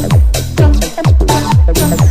Thank you.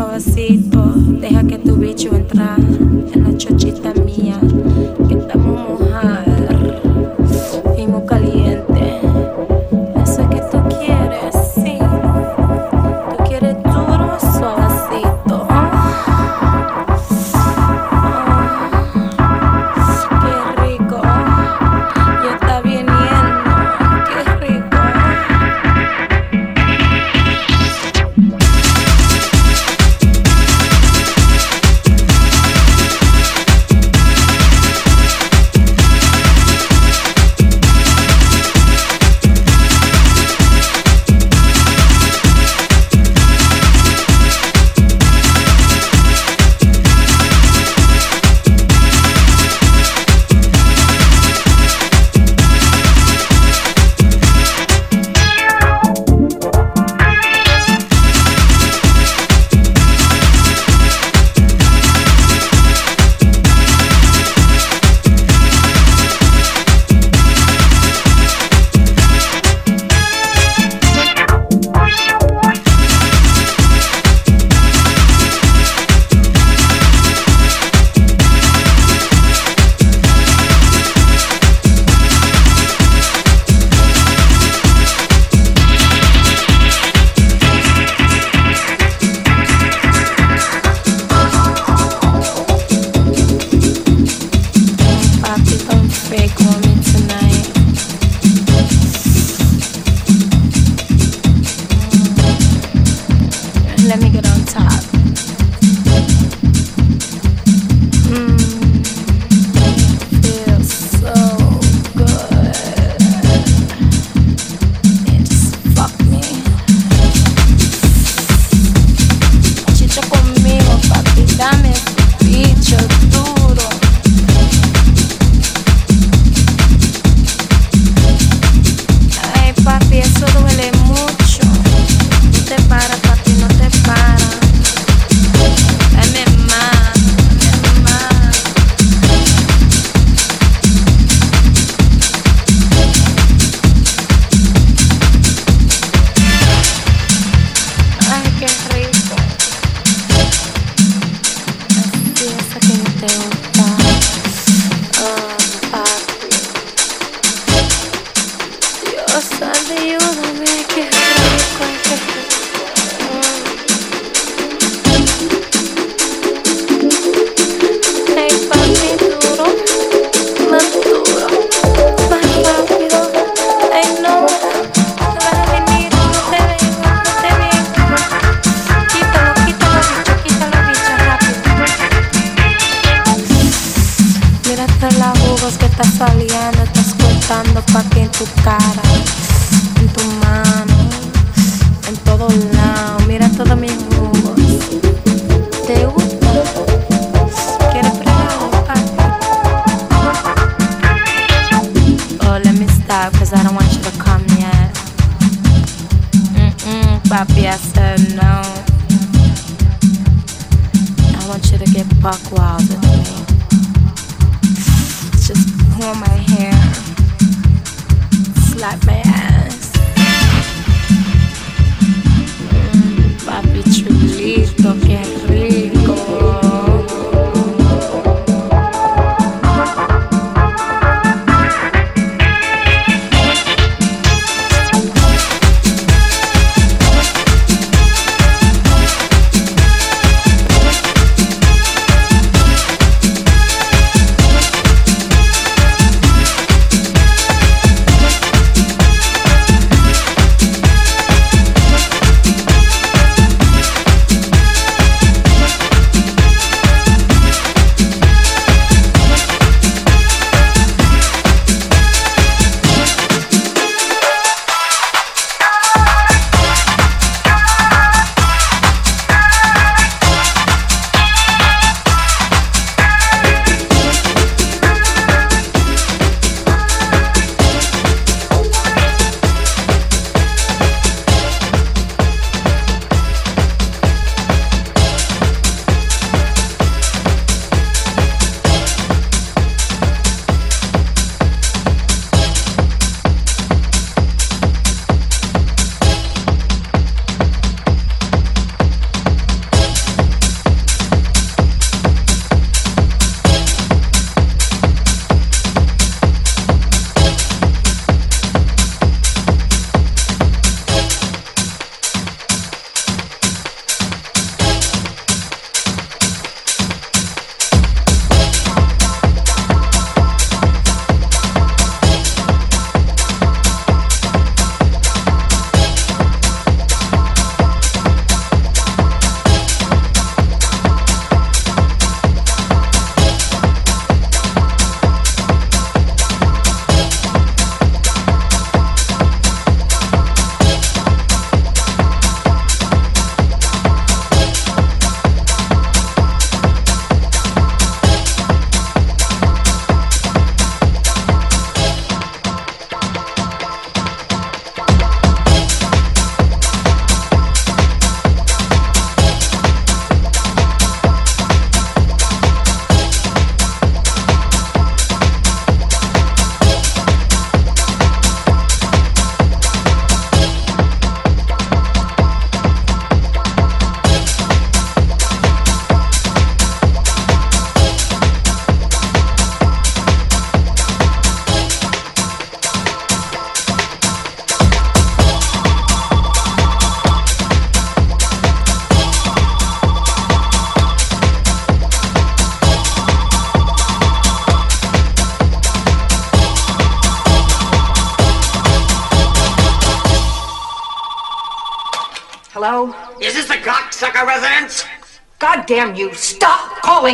fala assim.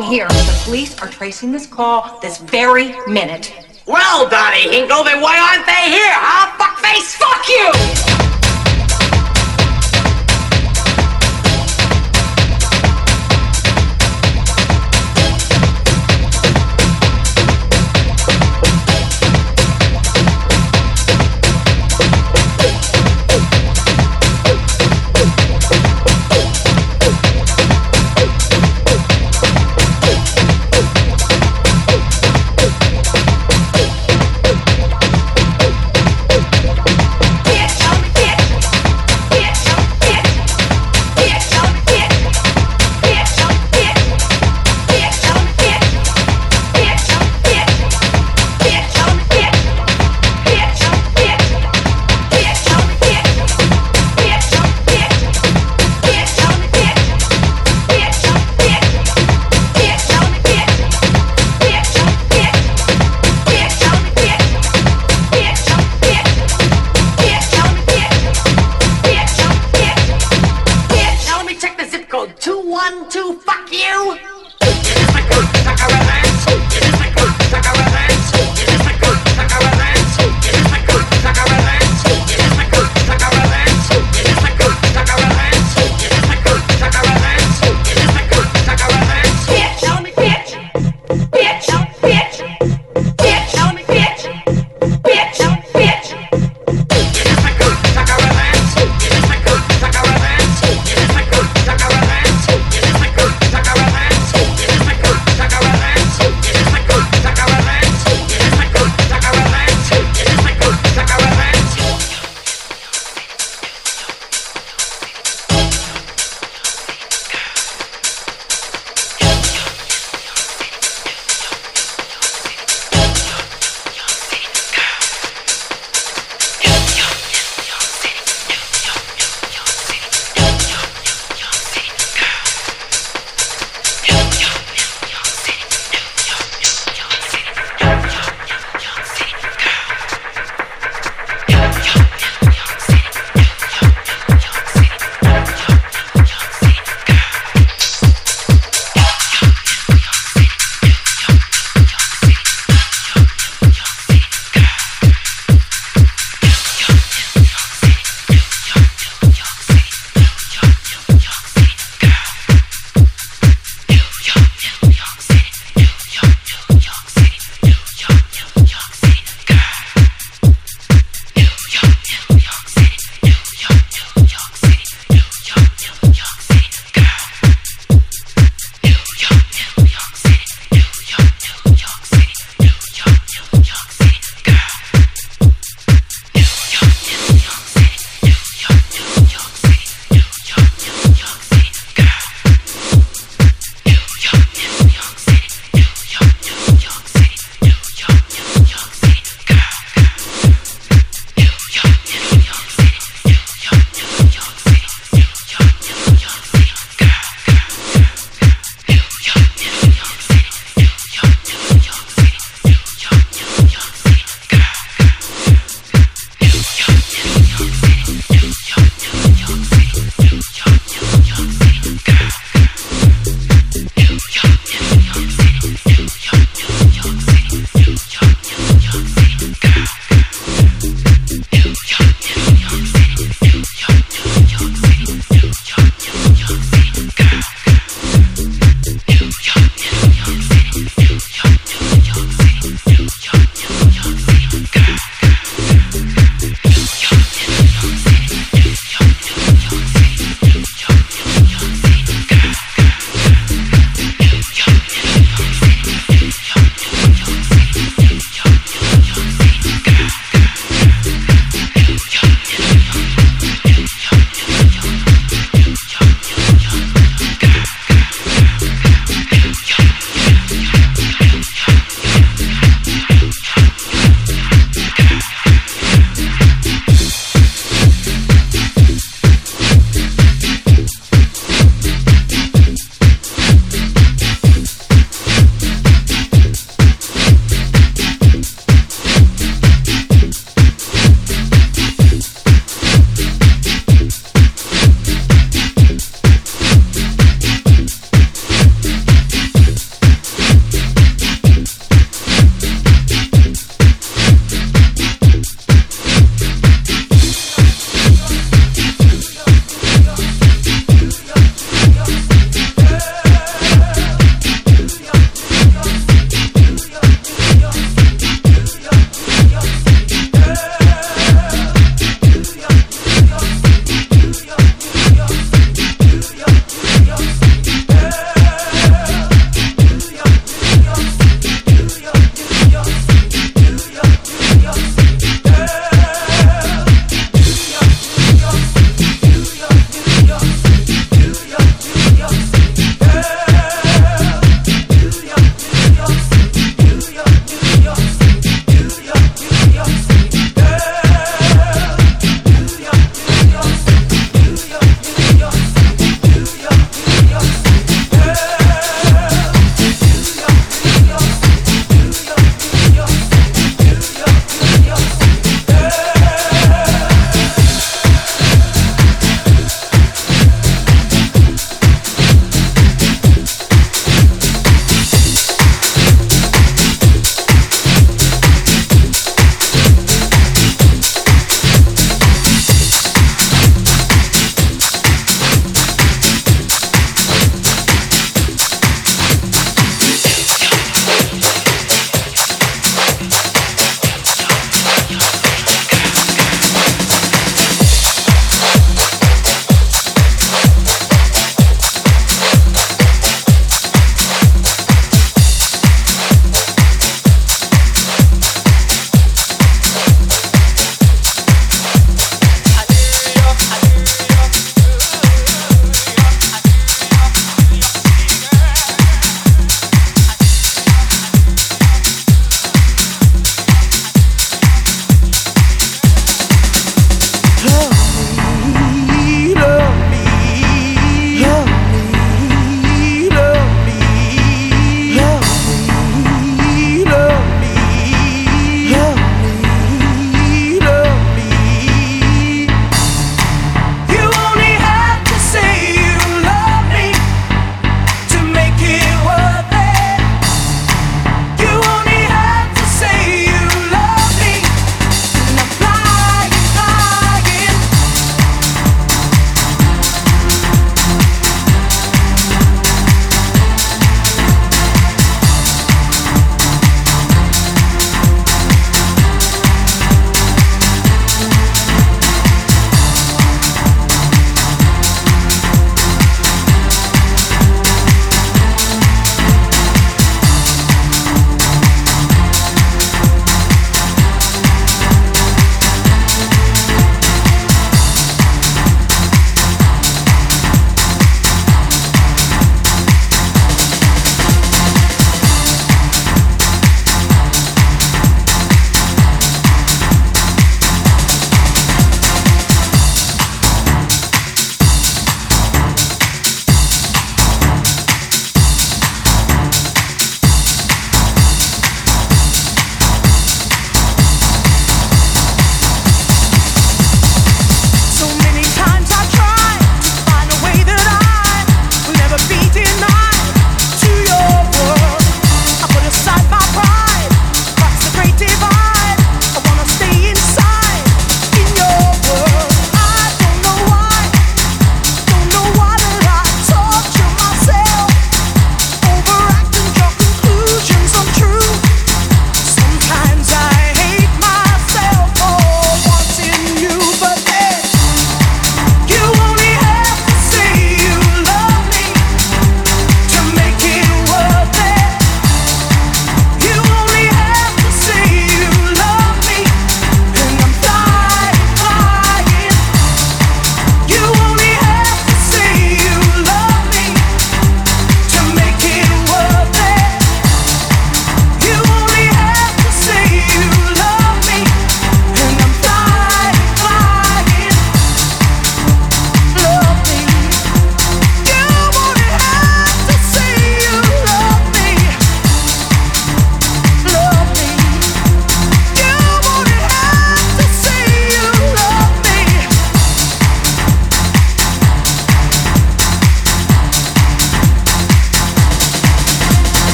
here. The police are tracing this call this very minute. Well, Donnie Hinkle, then why aren't they here, huh?